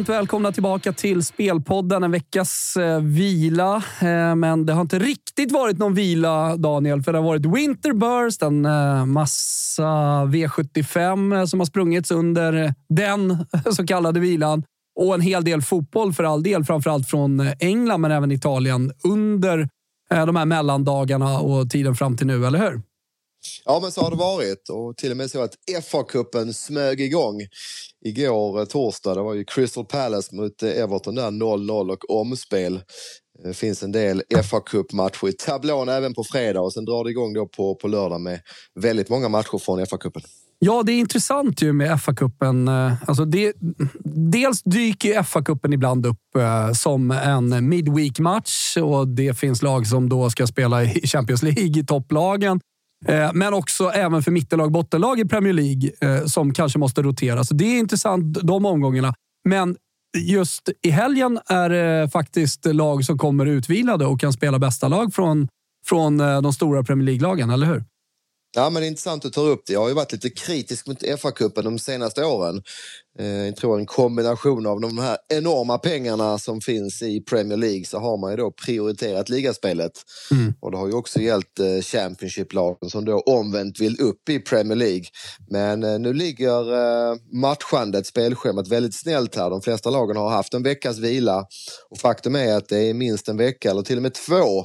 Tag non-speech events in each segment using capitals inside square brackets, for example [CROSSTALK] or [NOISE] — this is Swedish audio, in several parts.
varmt välkomna tillbaka till Spelpodden. En veckas eh, vila, eh, men det har inte riktigt varit någon vila, Daniel, för det har varit Winterburst, en eh, massa V75 eh, som har sprungits under den [LAUGHS] så kallade vilan och en hel del fotboll för all del, framförallt från eh, England, men även Italien under eh, de här mellandagarna och tiden fram till nu, eller hur? Ja, men så har det varit och till och med så att FA-cupen smög igång igår eh, torsdag. Det var ju Crystal Palace mot eh, Everton där 0-0 och omspel. Det finns en del fa Cup-matcher i tablån även på fredag och sen drar det igång då på, på lördag med väldigt många matcher från FA-cupen. Ja, det är intressant ju med FA-cupen. Eh, alltså det, dels dyker FA-cupen ibland upp som en midweek-match och det finns lag som då ska spela i Champions League, i topplagen. Eh, men också även för mittenlag, bottenlag i Premier League eh, som kanske måste rotera. Så det är intressant de omgångarna. Men just i helgen är det faktiskt lag som kommer utvilade och kan spela bästa lag från, från de stora Premier League-lagen, eller hur? Ja, men det är intressant att ta upp det. Jag har ju varit lite kritisk mot FA-cupen de senaste åren. Eh, Jag tror en kombination av de här enorma pengarna som finns i Premier League så har man ju då prioriterat ligaspelet. Och det har ju också gällt eh, Championship-lagen som då omvänt vill upp i Premier League. Men eh, nu ligger matchandet, spelschemat väldigt snällt här. De flesta lagen har haft en veckas vila och faktum är att det är minst en vecka eller till och med två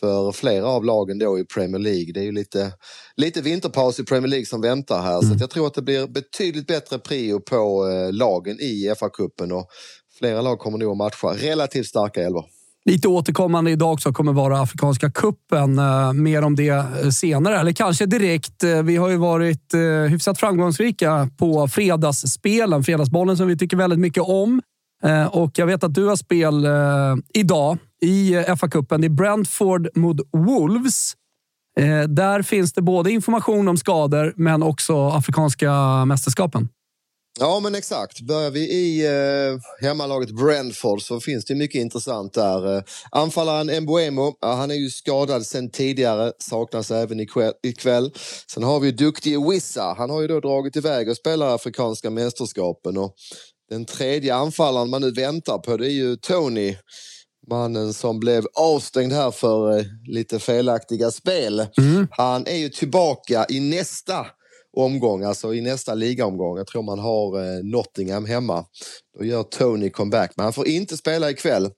för flera av lagen då i Premier League. Det är ju lite, lite vinterpaus i Premier League som väntar här så att jag tror att det blir betydligt bättre prio på eh, lagen i FA-cupen och flera lag kommer nog att matcha relativt starka elvor. Lite återkommande idag också kommer vara Afrikanska kuppen. Eh, mer om det eh, senare, eller kanske direkt. Eh, vi har ju varit hyfsat framgångsrika på fredagsspelen, fredagsbollen som vi tycker väldigt mycket om. Eh, och jag vet att du har spel eh, idag i eh, FA-cupen. Det är Brentford mot Wolves. Där finns det både information om skador, men också Afrikanska mästerskapen. Ja men exakt. Börjar vi i eh, hemmalaget Brentford så finns det mycket intressant där. Eh, anfallaren Mbuemo, ja, han är ju skadad sedan tidigare, saknas även ikväll. ikväll. Sen har vi duktige Wissa, han har ju då dragit iväg och spelar Afrikanska mästerskapen. Och den tredje anfallaren man nu väntar på det är ju Tony. Mannen som blev avstängd här för eh, lite felaktiga spel. Han är ju tillbaka i nästa omgång, alltså i nästa ligaomgång. Jag tror man har eh, Nottingham hemma. Då gör Tony comeback, men han får inte spela ikväll.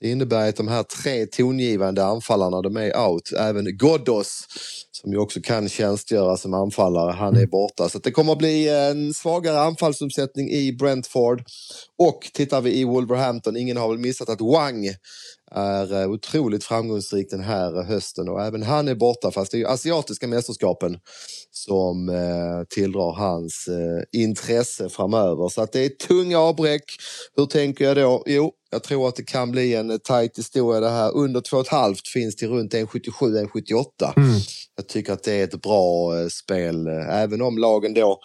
Det innebär att de här tre tongivande anfallarna, de är out. Även Ghoddos, som ju också kan tjänstgöra som anfallare, han är borta. Så att det kommer att bli en svagare anfallsuppsättning i Brentford. Och tittar vi i Wolverhampton, ingen har väl missat att Wang är eh, otroligt framgångsrik den här hösten och även han är borta fast det är ju asiatiska mästerskapen som eh, tildrar hans eh, intresse framöver. Så att det är tunga avbräck. Hur tänker jag då? Jo, jag tror att det kan bli en tajt historia det här. Under 2,5 finns till runt 1,77-1,78. Jag tycker att det är ett bra eh, spel, eh, även om lagen då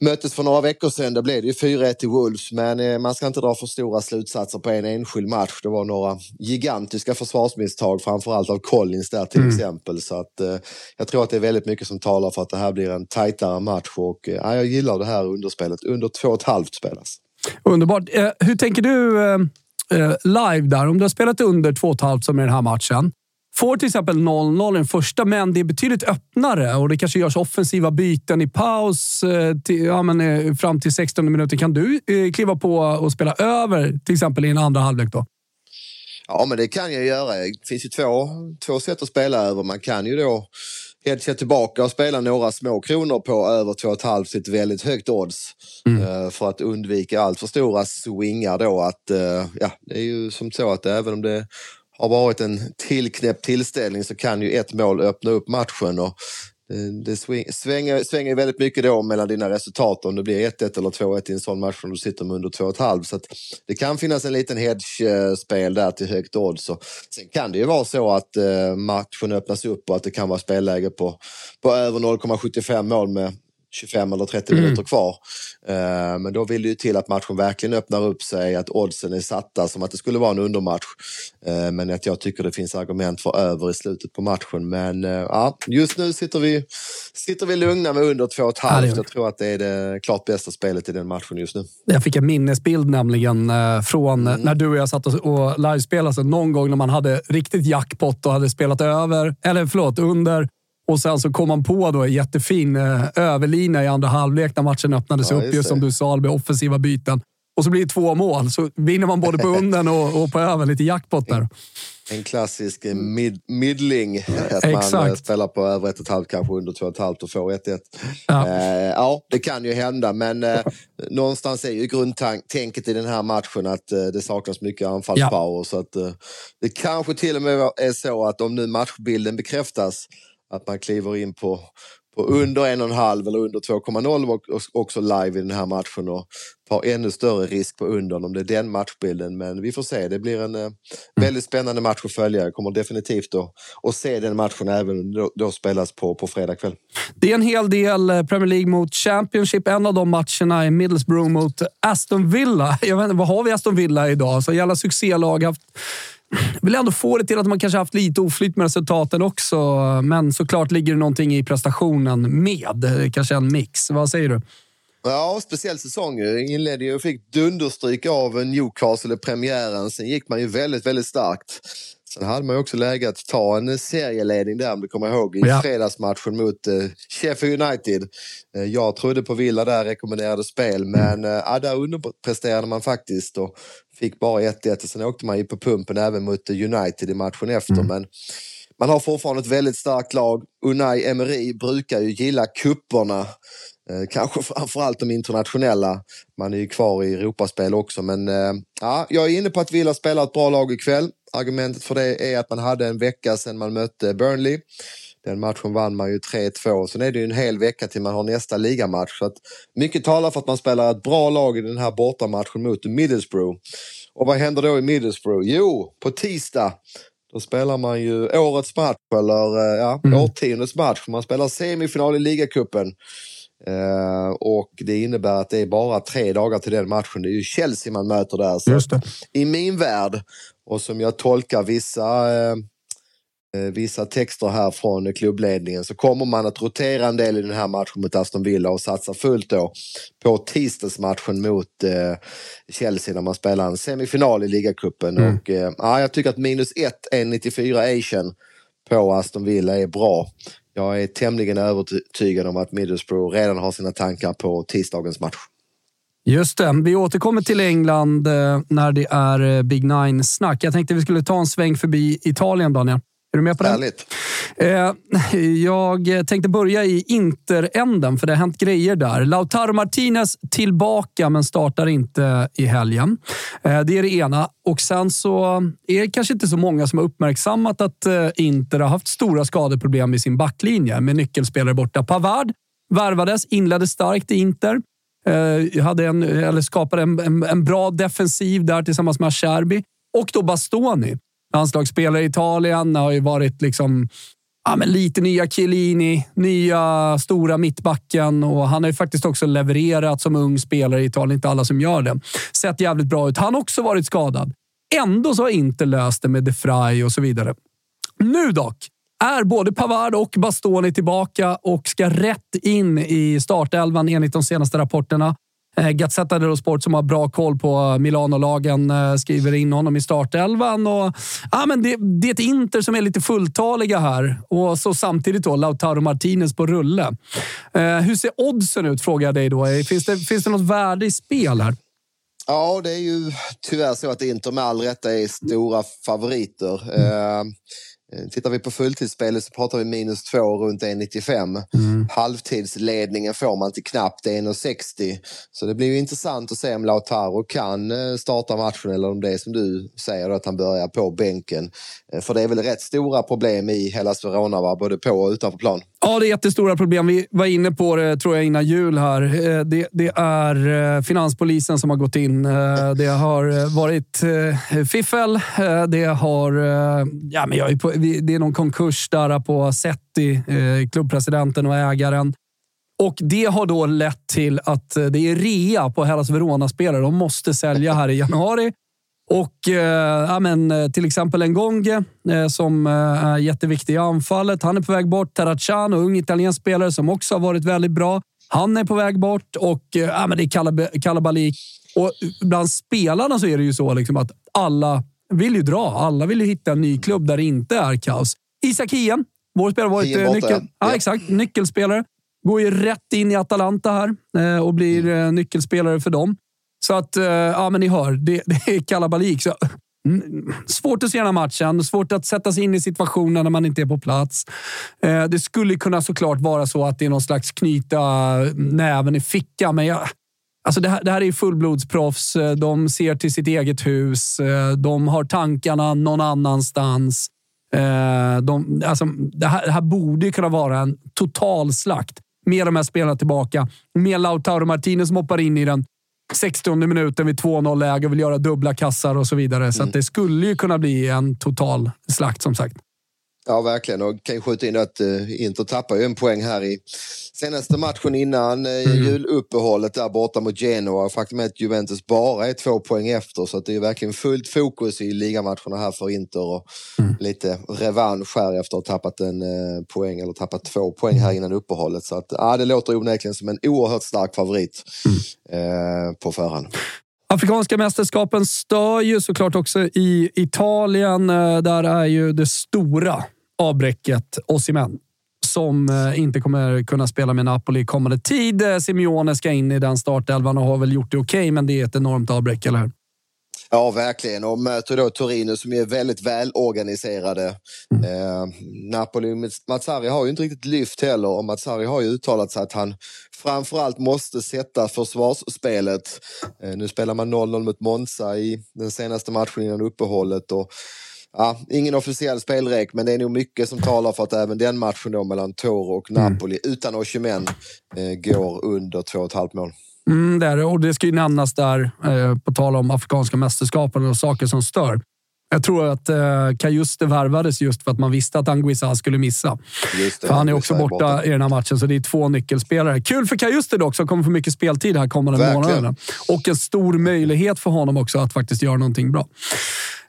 möttes för några veckor sedan. Då blev det ju 4-1 till Wolves, men eh, man ska inte dra för stora slutsatser på en enskild match. Det var några gigantiska försvarsmisstag, framförallt av Collins där till mm. exempel. Så att, eh, jag tror att det är väldigt mycket som talar för att det här blir en tajtare match och eh, jag gillar det här underspelet. Under två och ett halvt spelas. Underbart. Hur tänker du live där? Om du har spelat under två och ett halvt som i den här matchen. Får till exempel 0-0 i den första, men det är betydligt öppnare och det kanske görs offensiva byten i paus eh, till, ja, men, eh, fram till 16 minuter. Kan du eh, kliva på och spela över till exempel i en andra halvlek då? Ja, men det kan jag göra. Det finns ju två, två sätt att spela över. Man kan ju då hedga tillbaka och spela några små kronor på över 2,5 till ett väldigt högt odds. Mm. För att undvika allt för stora swingar då. Att, ja, det är ju som så att även om det har varit en tillknäppt tillställning så kan ju ett mål öppna upp matchen. Och det svänger, svänger väldigt mycket då mellan dina resultat om det blir 1-1 eller 2-1 i en sån match om du sitter med under 2,5. Så det kan finnas en liten hedge-spel där till högt odds. sen kan det ju vara så att eh, matchen öppnas upp och att det kan vara spelläge på, på över 0,75 mål med 25 eller 30 mm. minuter kvar. Uh, men då vill det ju till att matchen verkligen öppnar upp sig, att oddsen är satta som att det skulle vara en undermatch. Uh, men att jag tycker det finns argument för över i slutet på matchen. Men uh, ja, just nu sitter vi, sitter vi lugna med under 2,5. Jag tror att det är det klart bästa spelet i den matchen just nu. Jag fick en minnesbild nämligen från mm. när du och jag satt och livespelade. Någon gång när man hade riktigt jackpot och hade spelat över, eller förlåt, under och sen så kom man på då en jättefin eh, överlina i andra halvlek när matchen öppnades ja, upp. Just som du sa, med offensiva byten. Och så blir det två mål. Så vinner man både på [LAUGHS] unden och, och på över. Lite jackpot där. En klassisk eh, mid, midling. Att man Exakt. Eh, spelar på över ett och ett halvt, kanske under två och ett halvt och får 1-1. Ja. Eh, ja, det kan ju hända, men eh, [LAUGHS] någonstans är ju grundtänket i den här matchen att eh, det saknas mycket anfallspower. Ja. Så att, eh, det kanske till och med är så att om nu matchbilden bekräftas att man kliver in på, på under en och en halv eller under 2,0 och också live i den här matchen och tar ännu större risk på undern om det är den matchbilden. Men vi får se. Det blir en eh, väldigt spännande match att följa. Jag kommer definitivt att, att se den matchen även om då spelas på, på fredag kväll. Det är en hel del eh, Premier League mot Championship. En av de matcherna är Middlesbrough mot Aston Villa. [LAUGHS] Jag vet inte, vad har vi Aston Villa idag? Så jävla succélag. Haft vill ändå få det till att man kanske haft lite oflyt med resultaten också. Men såklart ligger det någonting i prestationen med. Kanske en mix. Vad säger du? Ja, speciell säsong. Inledde ju och fick dunderstryk av Newcastle i premiären. Sen gick man ju väldigt, väldigt starkt. Sen hade man ju också läge att ta en serieledning där, om du kommer ihåg, i ja. fredagsmatchen mot uh, Sheffield United. Uh, jag trodde på Villa där, rekommenderade spel, men uh, där underpresterade man faktiskt och fick bara 1-1. Sen åkte man ju på pumpen även mot United i matchen efter. Mm. Men man har fortfarande ett väldigt starkt lag. Unai Emery brukar ju gilla kupperna. Eh, kanske framförallt de internationella. Man är ju kvar i Europaspel också. Men eh, ja, jag är inne på att Villa spelar ett bra lag ikväll. Argumentet för det är att man hade en vecka sedan man mötte Burnley. Den matchen vann man ju 3-2. Sen är det ju en hel vecka till man har nästa ligamatch. Så att mycket talar för att man spelar ett bra lag i den här bortamatchen mot Middlesbrough. Och vad händer då i Middlesbrough? Jo, på tisdag då spelar man ju årets match, eller eh, ja, mm. årtiondets match. Man spelar semifinal i ligacupen. Uh, och det innebär att det är bara tre dagar till den matchen. Det är ju Chelsea man möter där. Så I min värld, och som jag tolkar vissa uh, vissa texter här från klubbledningen så kommer man att rotera en del i den här matchen mot Aston Villa och satsa fullt då på tisdagsmatchen mot eh, Chelsea när man spelar en semifinal i ligacupen. Mm. Och, eh, ja, jag tycker att minus 1, 1,94 Asian på Aston Villa är bra. Jag är tämligen övertygad om att Middlesbrough redan har sina tankar på tisdagens match. Just det. Vi återkommer till England eh, när det är Big Nine-snack. Jag tänkte vi skulle ta en sväng förbi Italien, Daniel. Är du med på det? Härligt. Eh, jag tänkte börja i Interänden, för det har hänt grejer där. Lautaro Martinez tillbaka, men startar inte i helgen. Eh, det är det ena. Och sen så är det kanske inte så många som har uppmärksammat att eh, Inter har haft stora skadeproblem i sin backlinje med nyckelspelare borta. Pavard värvades, inledde starkt i Inter. hade en, eller skapade en, en, en bra defensiv där tillsammans med Acerbi. Och då Bastoni landslagsspelare i Italien. Har ju varit liksom ja, men lite nya Chiellini, nya stora mittbacken och han har ju faktiskt också levererat som ung spelare i Italien. Inte alla som gör det. Sett jävligt bra ut. Han har också varit skadad. Ändå så har inte löst det med De Frey och så vidare. Nu dock är både Pavard och Bastoni tillbaka och ska rätt in i startelvan enligt de senaste rapporterna. Eh, Gazzetta dello Sport som har bra koll på Milano-lagen eh, skriver in honom i startelvan. Och, ja, men det, det är ett Inter som är lite fulltaliga här och så samtidigt då Lautaro Martinez på rulle. Eh, hur ser oddsen ut, frågar jag dig då. Finns det, finns det något värde i spel här? Ja, det är ju tyvärr så att Inter med all rätta är stora favoriter. Mm. Eh, tittar vi på fulltidsspelet så pratar vi minus två runt 1,95. Mm. Halvtidsledningen får man till knappt 1,60. Så det blir ju intressant att se om Lautaro kan eh, starta matchen eller om det är som du säger att han börjar på bänken. Eh, för det är väl rätt stora problem i hela Verona, va? både på och utanför plan. Ja, det är jättestora problem. Vi var inne på det tror jag innan jul här. Det, det är finanspolisen som har gått in. Det har varit fiffel. Det har... Ja, men jag är på, det är någon konkurs där på Setti, eh, klubbpresidenten och ägaren. Och Det har då lett till att eh, det är rea på Hellas Verona-spelare. De måste sälja här i januari. Och eh, ja, men, eh, Till exempel Ngonge eh, som eh, är jätteviktig i anfallet. Han är på väg bort. Terracciano, ung italiensk spelare som också har varit väldigt bra. Han är på väg bort och ja, men det är kalabalik. Och bland spelarna så är det ju så liksom att alla vill ju dra. Alla vill ju hitta en ny klubb där det inte är kaos. Isak Hien, vår spelare, varit nyckel, ja. exakt, nyckelspelare. Går ju rätt in i Atalanta här eh, och blir mm. nyckelspelare för dem. Så att, eh, ja men ni hör, det, [LAUGHS] det är kalabalik. Så, mm, svårt att se den här matchen, svårt att sätta sig in i situationen när man inte är på plats. Det skulle kunna såklart vara så att det är någon slags knyta näven i fickan, men jag, Alltså det, här, det här är fullblodsproffs. De ser till sitt eget hus. De har tankarna någon annanstans. Eh, de, alltså, det, här, det här borde kunna vara en total slakt med de här spelarna tillbaka. Med Lautaro Martinez som hoppar in i den 60 minuten vid 2-0 läge och vill göra dubbla kassar och så vidare. Så mm. det skulle ju kunna bli en total slakt som sagt. Ja, verkligen. Och kan ju skjuta in att uh, Inter tappar ju en poäng här i senaste matchen innan uh, mm. juluppehållet där borta mot Genoa. Faktum är att Juventus bara är två poäng efter så att det är verkligen fullt fokus i ligamatcherna här för Inter och mm. lite revansch här efter att ha tappat en uh, poäng eller tappat två poäng här innan uppehållet. Så att ja, det låter onekligen som en oerhört stark favorit mm. på förhand. Afrikanska mästerskapen stör ju såklart också i Italien. Där är ju det stora avbräcket Osimhen som eh, inte kommer kunna spela med Napoli kommande tid. Eh, Simeone ska in i den startelvan och har väl gjort det okej, okay, men det är ett enormt avbräck, eller hur? Ja, verkligen. Och möter då Torino som är väldigt välorganiserade. Mm. Eh, Napoli, Mazzari har ju inte riktigt lyft heller och Mazzari har ju uttalat sig att han framförallt måste sätta försvarsspelet. Eh, nu spelar man 0-0 mot Monza i den senaste matchen innan uppehållet och Ja, ingen officiell spelrek, men det är nog mycket som talar för att även den matchen då mellan Toro och mm. Napoli mm. utan Osimhen eh, går under 2,5 mål. Mm, det, är, och det ska ju nämnas där, eh, på tal om afrikanska mästerskapen och saker som stör. Jag tror att eh, Kajuste värvades just för att man visste att Anguissa skulle missa. Det, för han är också borta, borta, i den här matchen, så det är två nyckelspelare. Kul för Kajuste dock, som kommer få mycket speltid här kommande månaderna. Och en stor möjlighet för honom också att faktiskt göra någonting bra.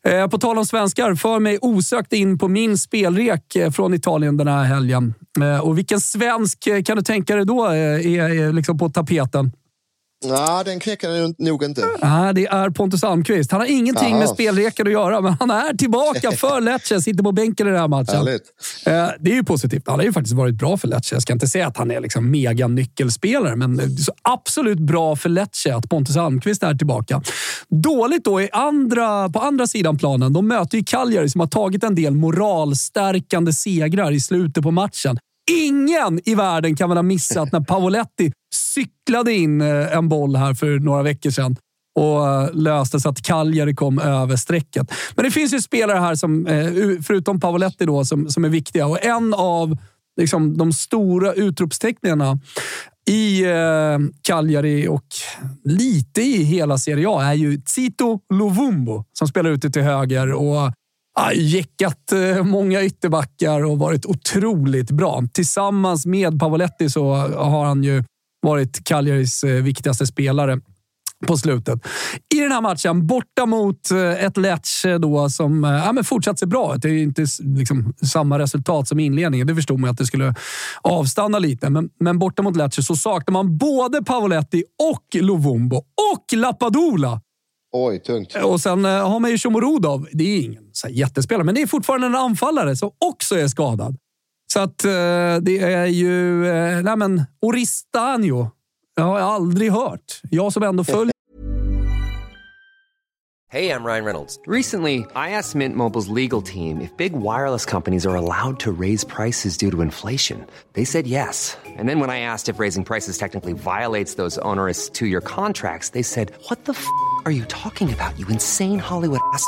Eh, på tal om svenskar, för mig osökt in på min spelrek eh, från Italien den här helgen. Eh, och vilken svensk kan du tänka dig då är liksom på tapeten? Nej, den knäcker jag nog inte. Nej, det är Pontus Almqvist. Han har ingenting Aha. med spelrekar att göra, men han är tillbaka [LAUGHS] för Lecce. Sitter på bänken i den här matchen. Härligt. Det är ju positivt. Han har ju faktiskt varit bra för Lecce. Jag ska inte säga att han är liksom mega nyckelspelare, men absolut bra för Lecce att Pontus Almqvist är tillbaka. Dåligt då i andra, på andra sidan planen. De möter ju Cagliari som har tagit en del moralstärkande segrar i slutet på matchen. Ingen i världen kan väl ha missat när Pavoletti cyklade in eh, en boll här för några veckor sedan och eh, löste så att Cagliari kom över strecket. Men det finns ju spelare här, som, eh, förutom Pavoletti, då, som, som är viktiga. Och en av liksom, de stora utropstecknen i eh, Cagliari och lite i hela Serie A är ju Zito Lovumbo som spelar ute till höger. Och jäckat eh, många ytterbackar och varit otroligt bra. Tillsammans med Pavoletti så har han ju varit Cagliaris eh, viktigaste spelare på slutet. I den här matchen, borta mot eh, ett Lecce då som ja, men fortsatt ser bra ut. Det är inte liksom samma resultat som inledningen. Det förstod man att det skulle avstanna lite. Men, men borta mot Lecce så saknar man både Pavoletti och Lovombo och Lappadula. Oj, tungt. Och sen har man ju Shomorodov. Det är ingen så jättespelare, men det är fortfarande en anfallare som också är skadad. Så att det är ju... Nej men, Oristanio. Jag har aldrig hört. Jag som ändå följer... Hey, I'm Ryan Reynolds. Recently, I asked Mint Mobiles legal team if big wireless companies are allowed to raise prices due to inflation. They said yes. And then when I asked if raising prices technically violates those onerous two-year contracts, they said, what the f*** are you talking about, you insane Hollywood ass?"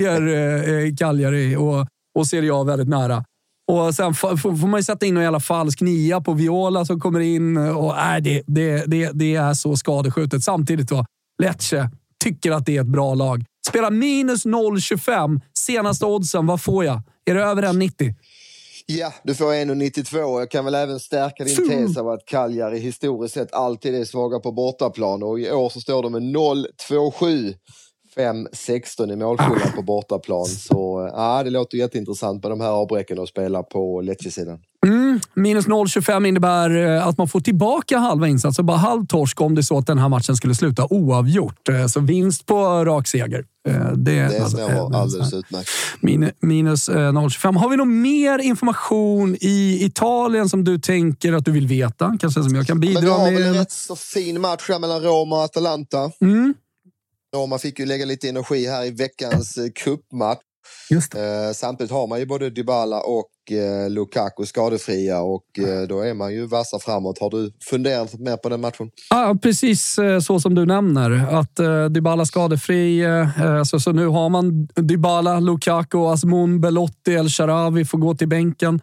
Eh, Cagliari och, och Serie A väldigt nära. Och sen får, man ju sätta in en jävla falsk nia på Viola som kommer in. Och, äh, det, det, det, det är så skadeskjutet. Samtidigt då, Lecce tycker att det är ett bra lag. Spelar minus 0,25. Senaste oddsen, vad får jag? Är det över 1,90? Ja, du får 1,92. Jag kan väl även stärka din tes av att Cagliari historiskt sett alltid är svaga på bortaplan och i år så står de med 0,27. 5-16 i målskillnad på bortaplan. Så ja, det låter jätteintressant med de här avbräcken att spela på Lecce-sidan. Mm, minus 0,25 innebär eh, att man får tillbaka halva insatsen. Bara halv torsk om det är så att den här matchen skulle sluta oavgjort. Eh, så vinst på rak seger. Eh, Det, det stämmer alldeles utmärkt. Min, minus 0,25. Har vi någon mer information i Italien som du tänker att du vill veta? Kanske som jag kan bidra Men vi har med? väl en rätt så fin match mellan Roma och Atalanta. Mm, Roma fick ju lägga lite energi här i veckans eh, cupmatch. just. Eh, samtidigt har man ju både Dybala och eh, Lukaku skadefria och eh, då är man ju vassa framåt. Har du funderat mer på den matchen? Ja, precis eh, så som du nämner. Att uh, Dybala skadefri. eh, så, så nu har man Dybala, Lukaku, Asmun, Belotti, El Sharawi får gå till bänken.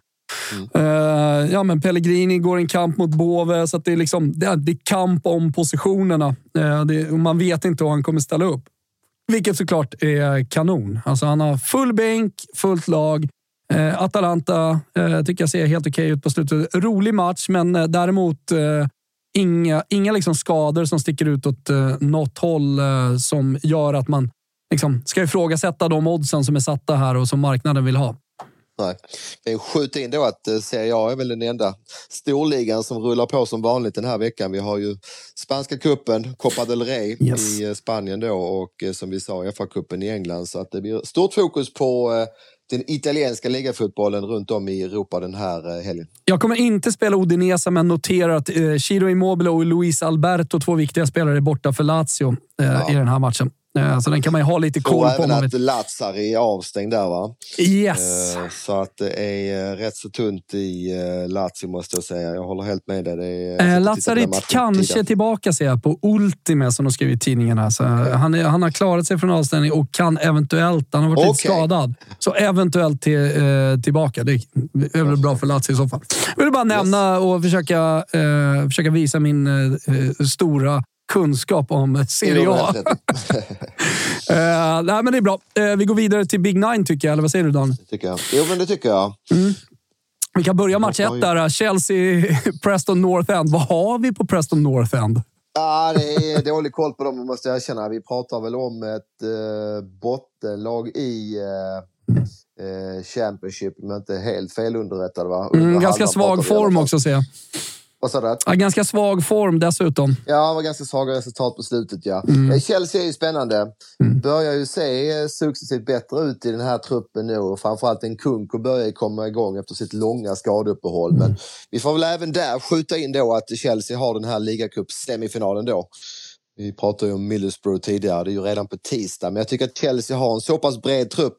Uh, ja, men Pellegrini går en kamp mot Bove, så att det, är liksom, det, är, det är kamp om positionerna. Uh, det, man vet inte hur han kommer ställa upp. Vilket såklart är kanon. Alltså han har full bänk, fullt lag. Uh, Atalanta tycker jag ser helt okej ut på slutet. Rolig match, men däremot inga, inga liksom skador som sticker ut åt eh, något håll som gör att man liksom, ska ifrågasätta de oddsen som är satta här och som marknaden vill ha. Nej. Kan skjuta in då att eh, Serie A är väl den enda storligan som rullar på som vanligt den här veckan. Vi har ju spanska kuppen, Copa del Rey Yes. i eh, Spanien då och eh, som vi sa FA-cupen i England. Så att det blir stort fokus på den italienska ligafotbollen runt om i Europa den här helgen. Jag kommer inte spela Udinese, men noterar att Ciro Immobile och Luis Alberto, två viktiga spelare, är borta för Lazio eh, i den här matchen. Eh, så den kan man ju ha lite koll på. även att vet. Lazzari är avstängd där va? Yes! Eh, Så att det är eh, rätt så tunt i Lazio måste jag säga. Jag håller helt med dig. Det är, Eh, matchen kanske tillbaka ser jag på Ultime som de skriver i tidningarna. Så, eh, han, är, han har klarat sig från avstängning och kan eventuellt, han har varit lite Okej. skadad, så eventuellt till, eh, tillbaka. Det är väl bra för Lazio i så fall. Jag vill bara nämna och försöka, eh, försöka visa min eh, stora kunskap om Serie A. Uh, nej, men det är bra. Uh, vi går vidare till Big Nine tycker jag, eller vad säger du Dan? Det tycker jag. Jo, men det tycker jag. Mm. Vi kan börja match ett där. Chelsea, [LAUGHS] Preston North End. Vad har vi på Preston North End? Ja, det är dålig koll på dem måste jag erkänna. Vi pratar väl om ett uh, bottenlag i uh, Championship, om jag inte är helt felunderrättad. Va? Mm, ganska svag form också ser jag. Vad sa du? Ja, ganska svag form dessutom. Ja, det var ganska svaga resultat på slutet. ja. Mm. Chelsea är ju spännande. Mm. Börjar ju se successivt bättre ut i den här truppen nu. Och framförallt en Kunko börjar komma igång efter sitt långa skadeuppehåll. Mm. Men vi får väl även där skjuta in då att Chelsea har den här ligacup-semifinalen då. Vi pratade ju om Middlesbrough tidigare, det är ju redan på tisdag. Men jag tycker att Chelsea har en så pass bred trupp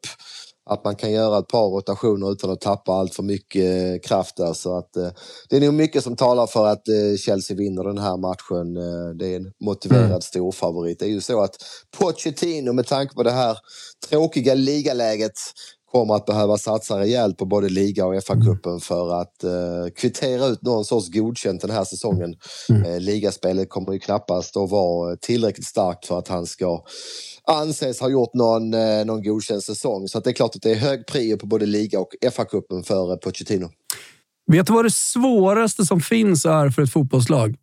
att man kan göra ett par rotationer utan att tappa allt för mycket eh, kraft där. Så att, eh, det är nog mycket som talar för att eh, Chelsea vinner den här matchen. Det är en motiverad mm. storfavorit. Det är ju så att Pochettino med tanke på det här tråkiga ligaläget kommer att behöva satsa rejält på både liga och FA-cupen för att eh, kvittera ut någon sorts godkänt den här säsongen. Mm. Eh, ligaspelet kommer ju knappast att vara tillräckligt starkt för att han ska anses ha gjort någon, eh, någon godkänd säsong. Så det är klart att det är hög prio på både liga och FA-cupen för eh, Pochettino. Vet du vad det svåraste som finns är för ett fotbollslag?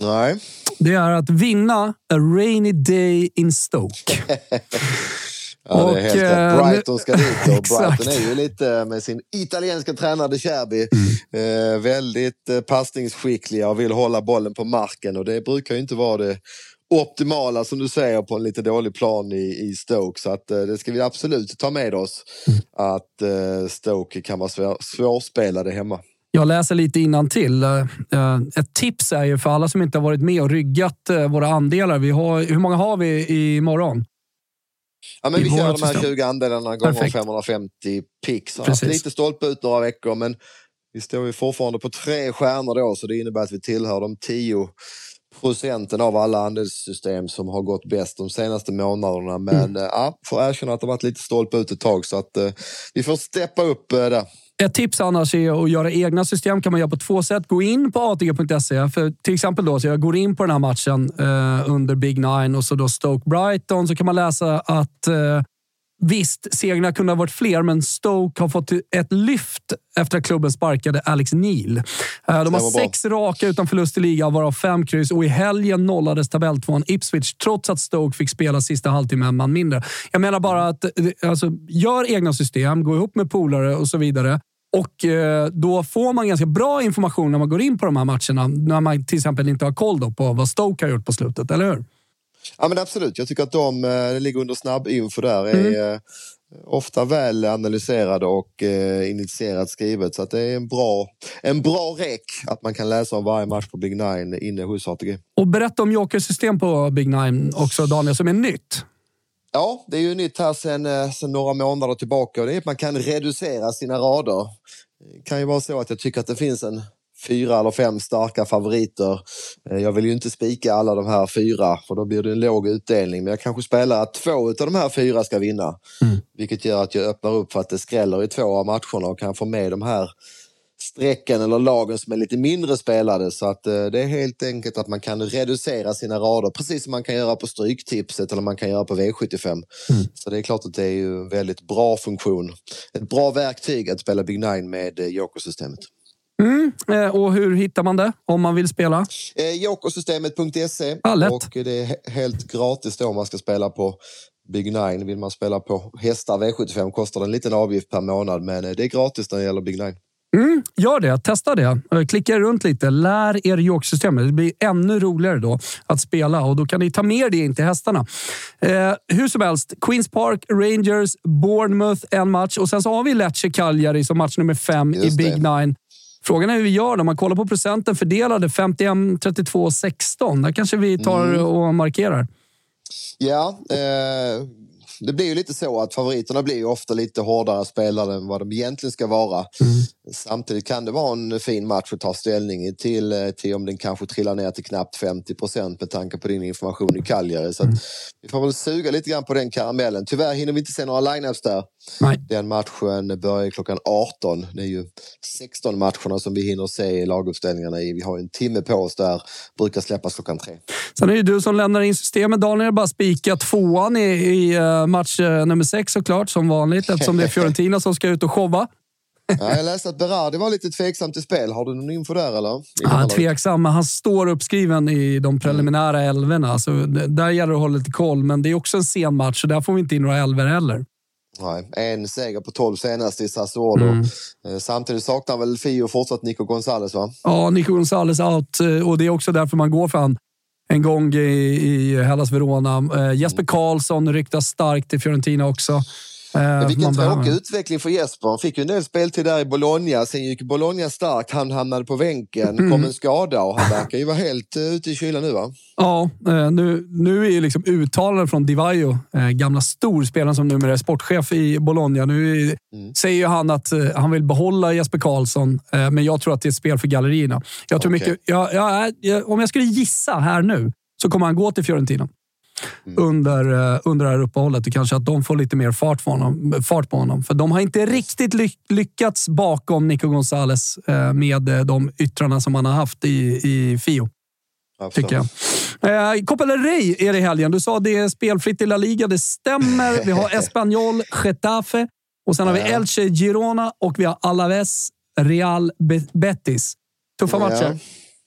Nej. Det är att vinna a rainy day in Stoke. [LAUGHS] Ja, det är helt rätt. Eh, Brighton ska dit och [LAUGHS] Brighton är ju lite med sin italienska tränare Cherby mm. eh, väldigt eh, passningsskickliga och vill hålla bollen på marken och det brukar ju inte vara det optimala som du säger på en lite dålig plan i, i Stoke. Så att, eh, det ska vi absolut ta med oss. Mm. Att eh, Stoke kan vara svår, svårspelade hemma. Jag läser lite innan till. Eh, ett tips är ju för alla som inte har varit med och ryggat våra andelar. Vi har, hur många har vi imorgon? Ja, men vi kör de här 20 andelarna gånger Perfekt. 550 pix. Lite stolpe ut några veckor, men vi står ju fortfarande på tre stjärnor då, så det innebär att vi tillhör de tio procenten av alla andelssystem som har gått bäst de senaste månaderna. Men mm. Eh, ja, får erkänna att det har varit lite stolpe ut ett tag så att eh, vi får steppa upp eh, där. Ett tips annars är att göra egna system kan man göra på två sätt. Gå in på atg.se. För till exempel då, så jag går in på den här matchen eh, under Big Nine och så då Stoke Brighton så kan man läsa att eh, Visst, segrarna kunde ha varit fler, men Stoke har fått ett lyft efter att klubben sparkade Alex Neil. Eh, de har sex raka utan förlust i ligan, varav fem kryss och i helgen nollades tabelltvåan Ipswich trots att Stoke fick spela sista halvtimmen man mindre. Jag menar bara att eh, alltså, gör egna system, gå ihop med polare och så vidare. Och eh, Då får man ganska bra information när man går in på de här matcherna. När man till exempel inte har koll på vad Stoke har gjort på slutet, eller hur? Ja men absolut, jag tycker att de eh, ligger under snabb info där. Är, mm. Eh, ofta väl analyserade och eh, initierat skrivet. Så att det är en bra, en bra rek att man kan läsa om varje match på Big Nine inne hos ATG. Och berätta om jokersystem på Big Nine också Daniel, som är nytt. Ja, det är ju nytt här sen, eh, sen några månader tillbaka och det är att man kan reducera sina rader. Det kan ju vara så att jag tycker att det finns en fyra eller fem starka favoriter. Eh, jag vill ju inte spika alla de här fyra för då blir det en låg utdelning. Men jag kanske spelar att två av de här fyra ska vinna. Mm. Vilket gör att jag öppnar upp för att det skräller i två av matcherna och kan få med de här strecken eller lagen som är lite mindre spelade. Så att eh, det är helt enkelt att man kan reducera sina rader precis som man kan göra på Stryktipset eller man kan göra på V75. Mm. Så det är klart att det är ju en väldigt bra funktion. Ett bra verktyg att spela Big Nine med eh, Joker-systemet. Mm. Eh, och hur hittar man det om man vill spela? Jokersystemet.se. Ah, och det är helt gratis då om man ska spela på Big Nine. Vill man spela på hästar V75 kostar det en liten avgift per månad men det är gratis när det gäller Big Nine. Mm, gör det, testa det. Eh, klicka runt lite, lär er jokersystemet. Det blir ännu roligare då att spela och då kan ni ta med det in till hästarna. Eh, hur som helst, Queens Park, Rangers, Bournemouth en match och sen så har vi Lecce Cagliari som match nummer fem Just i Big det. Nine. Frågan är hur vi gör Om man kollar på procenten fördelade 51, 32, 16. Där kanske vi tar mm. och markerar. Ja, eh, det blir ju lite så att favoriterna blir ju ofta lite hårdare spelare än vad de egentligen ska vara. Mm. Samtidigt kan det vara en fin match att ta ställning till, eh, till om den kanske trillar ner till knappt 50 procent med tanke på din information i Cagliari. Så Mm. vi får väl suga lite grann på den karamellen. Tyvärr hinner vi inte se några lineups där. Nej. Den matchen börjar klockan 18. Det är ju 16 matcherna som vi hinner se i laguppställningarna i. Vi har en timme på oss där. Brukar släppas klockan tre. Sen är det du som lämnar in systemet. Daniel bara spikat tvåan i, i eh, match eh, nummer sex såklart, som vanligt, eftersom det är [LAUGHS] Fiorentina som ska ut och showa. Ja, jag läste att Berardi var lite tveksam till spel. Har du någon info där eller? Han är tveksam, men han står uppskriven i de preliminära älvorna. Så d- där gäller det att hålla lite koll, men det är också en sen match, så där får vi inte in några älvor heller. Nej, en seger på 12 senast i Sassuolo. Mm. Eh, Samtidigt saknar väl Fio fortsatt Nico Gonzales va? Ja, Nico Gonzales out eh, och det är också därför man går för han en gång i, i Hellas Verona. Eh, Jesper Karlsson ryktas starkt till Fiorentina också. Eh, Men vilken tråkig utveckling för Jesper. Han fick ju en del speltid där i Bologna. Sen gick Bologna starkt. Han hamnade på bänken. Mm. Kom en skada och han verkar ju vara helt uh, ute i kylan nu va? Ja, eh, nu, nu är ju liksom uttalanden från Di Vaio, eh, gamla storspelaren som numera är sportchef i Bologna. Nu är, Mm. säger ju han att han vill behålla Jesper Karlsson, men jag tror att det är ett spel för gallerierna. Jag tror Okej. mycket, jag, jag, jag, om jag skulle gissa här nu så kommer han gå till Fiorentina. Mm. Under, eh, under det här uppehållet och kanske att de får lite mer fart på honom. Fart på honom. För de har inte riktigt ly lyckats bakom Nico Gonzales eh, med eh, de yttrarna som han har haft i, i Fio tycker jag. Eh, Copa del Rey är det i helgen. Du sa det är spelfritt i La Liga. Det stämmer. Vi har [LAUGHS] Espanyol, Getafe och sen har vi. Elche, Girona och vi har Alaves, Real Be- Betis. Tuffa matcher.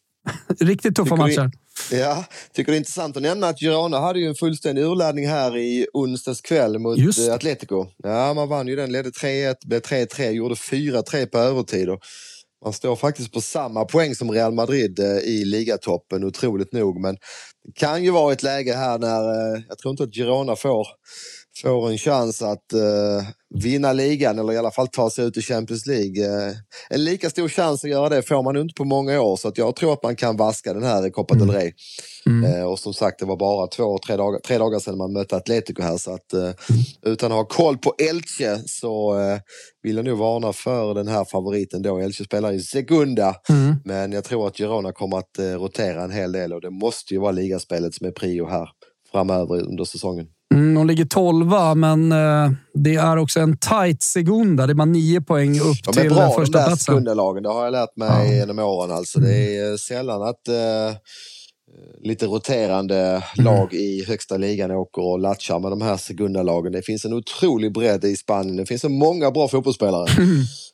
[LAUGHS] Riktigt tuffa matcher. Ja, tycker det är intressant att nämna att Girona hade ju en fullständig urladdning här i onsdags kväll mot Just eh, Atletico. Ja, man vann ju den, ledde 3-1, blev 3-3, gjorde 4-3 på övertid. Och man står faktiskt på samma poäng som Real Madrid eh, i ligatoppen, otroligt nog. Men det kan ju vara ett läge här när, eh, jag tror inte att Girona får, får en chans att eh, vinna ligan eller i alla fall ta sig ut i Champions League. Eh, en lika stor chans att göra det får man inte på många år så att jag tror att man kan vaska den här i Copa del Rey. Eh, och som sagt, det var bara två, tre dagar, tre dagar sedan man mötte Atletico här. Så att, eh, utan att ha koll på Elche så eh, vill jag nog varna för den här favoriten då. Elche spelar i Segunda, Mm. men jag tror att Girona kommer att eh, rotera en hel del och det måste ju vara ligaspelet som är prio här framöver under säsongen. Mm, de ligger tolva, men eh, det är också en tight segunda. Det är bara nio poäng upp De är till bra eh, de första där platsen. det har jag lärt mig genom åren. Alltså. Det är eh, sällan att eh, lite roterande lag i högsta ligan åker och latchar med de här sekundalagen. Det finns en otrolig bredd i Spanien. Det finns så många bra fotbollsspelare.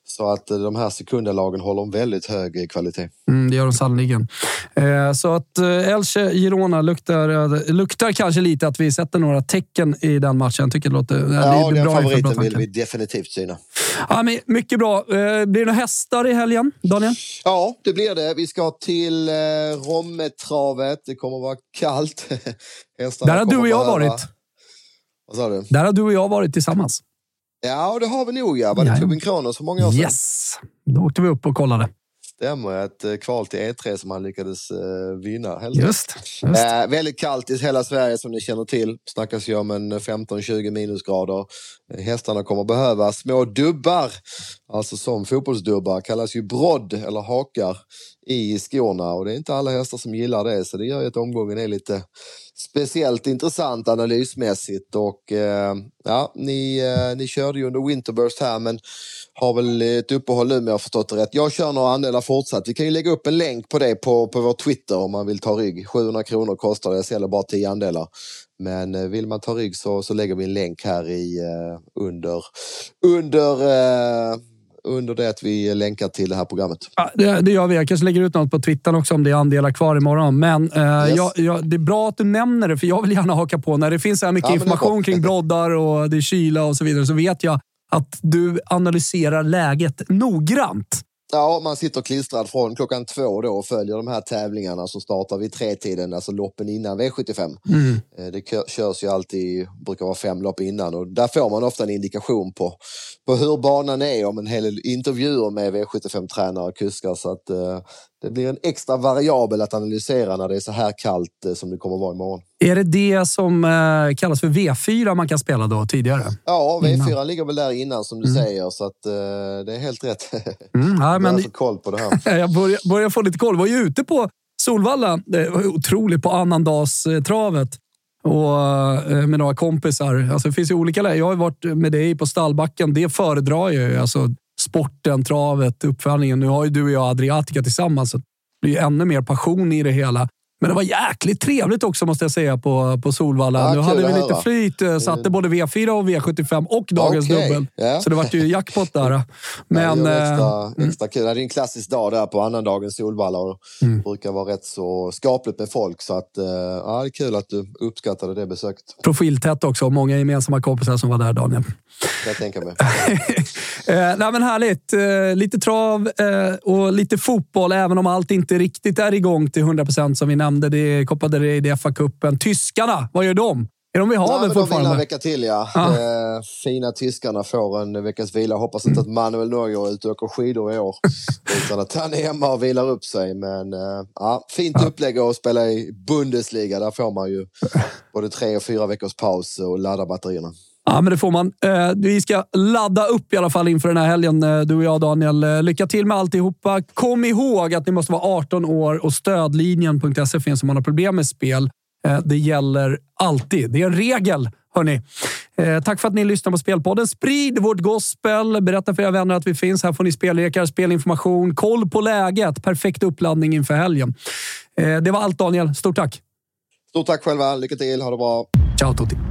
Så att eh, de här sekundalagen håller en väldigt hög kvalitet. Mm, det gör de sannoliken. Eh, så att eh, Elche, Girona luktar, eh, luktar kanske lite att vi sätter några tecken i den matchen. Tycker det låter Ja, det är den bra favoriten vill vi definitivt syna. Ja, men mycket bra. Eh, blir det några hästar i helgen, Daniel? Ja, det blir det. Vi ska till eh, Rommetravet. Det kommer att vara kallt. [LAUGHS] Hästarna Där har du och jag behöva- varit. Vad sa du? Där har du och jag varit tillsammans. Ja, det har vi nog. Ja. Var det. Tobin Kronos för många år sedan? Yes! Då åkte vi upp och kollade. Stämmer, ett eh, kval till E3 som han lyckades eh, vinna. Helt. Just, just. Eh, väldigt kallt i hela Sverige som ni känner till. Snackas ju om en 15-20 minusgrader. Hästarna kommer behöva små dubbar, alltså som fotbollsdubbar, kallas ju brodd eller hakar i skorna och det är inte alla hästar som gillar det så det gör ju att omgången är lite speciellt intressant analysmässigt och eh, ja, ni, eh, ni körde ju under Winterburst här men har väl ett uppehåll nu om jag har förstått det rätt. Jag kör några andelar fortsatt. Vi kan ju lägga upp en länk på det på, på vår Twitter om man vill ta rygg. 700 kronor kostar det, jag säljer bara 10 andelar. Men eh, vill man ta rygg så, så lägger vi en länk här i eh, under, under, eh, under det att vi länkar till det här programmet. Ja, det, det gör vi. Jag kanske lägger ut något på Twitter också om det är andelar kvar imorgon. Men eh, Yes. jag, jag, det är bra att du nämner det, för jag vill gärna haka på. När det finns så här mycket Ja, information kring broddar och det är kyla och så vidare, så vet jag att du analyserar läget nogrant. Ja, man sitter klistrad från klockan två då och följer de här tävlingarna som startar vid tretiden, alltså loppen innan V75. Eh, Det kö- körs ju alltid, brukar vara fem lopp innan och där får man ofta en indikation på, på hur banan är om en hel del intervjuer med V75-tränare och kuskar. Så att, eh, det blir en extra variabel att analysera när det är så här kallt eh, som det kommer att vara imorgon. Är det det som eh, kallas för V4 man kan spela då tidigare? Ja, V4 innan. ligger väl där innan som du mm. säger, så att, eh, det är helt rätt. [LAUGHS] Mm, ja, men... Jag får koll på det här. [LAUGHS] jag börjar, börjar få lite koll. Jag var ju ute på Solvalla, det var otroligt, på annandagstravet och med några kompisar. Alltså, det finns ju olika lägen. Jag har varit med dig på stallbacken. Det föredrar jag ju. Alltså, sporten, travet, uppföljningen. Nu har ju du och jag Adriatica tillsammans. Så det blir ännu mer passion i det hela. Men det var jäkligt trevligt också måste jag säga på, på Solvalla. Ja, nu hade vi lite flyt. Eh, satte både V4 och V75 och dagens okay. dubbel. Yeah. Så det var ju jackpot där. [LAUGHS] Men, det extra, äh, extra kul. Det är en klassisk dag där på annandagen Solvalla och mm. brukar vara rätt så skapligt med folk. Så att, äh, ja, det är kul att du uppskattade det besöket. Profiltätt också. Många gemensamma kompisar som var där, Daniel. Jag tänka mig. [LAUGHS] eh, nej, men härligt. Eh, lite trav eh, och lite fotboll, även om allt inte riktigt är igång till 100 procent som vi nämnde. Det är Copa del Rey, det är FA-cupen. Tyskarna, vad gör de? Är de vid havet ja, fortfarande? De vilar en vecka till, ja. ja. Eh, fina tyskarna får en veckas vila. Hoppas inte att Manuel Neuer är ute och åker skidor i år. [LAUGHS] utan att han är hemma och vilar upp sig. Men eh, ja, fint ja. upplägg att spela i Bundesliga. Där får man ju [LAUGHS] både tre och fyra veckors paus och ladda batterierna. Ja, men det får man. Eh, vi ska ladda upp i alla fall inför den här helgen, eh, du och jag Daniel. Eh, lycka till med alltihopa. Kom ihåg att ni måste vara 18 år och stödlinjen.se finns om man har problem med spel. Det gäller alltid. Det är en regel, hörni. Tack för att ni lyssnar på Spelpodden. Sprid vårt gospel. Berätta för era vänner att vi finns. Här får ni spellekar, spelinformation, koll på läget. Perfekt uppladdning inför helgen. Det var allt Daniel. Stort tack! Stort tack själva. Lycka till. Ha det bra. Ciao Tutti.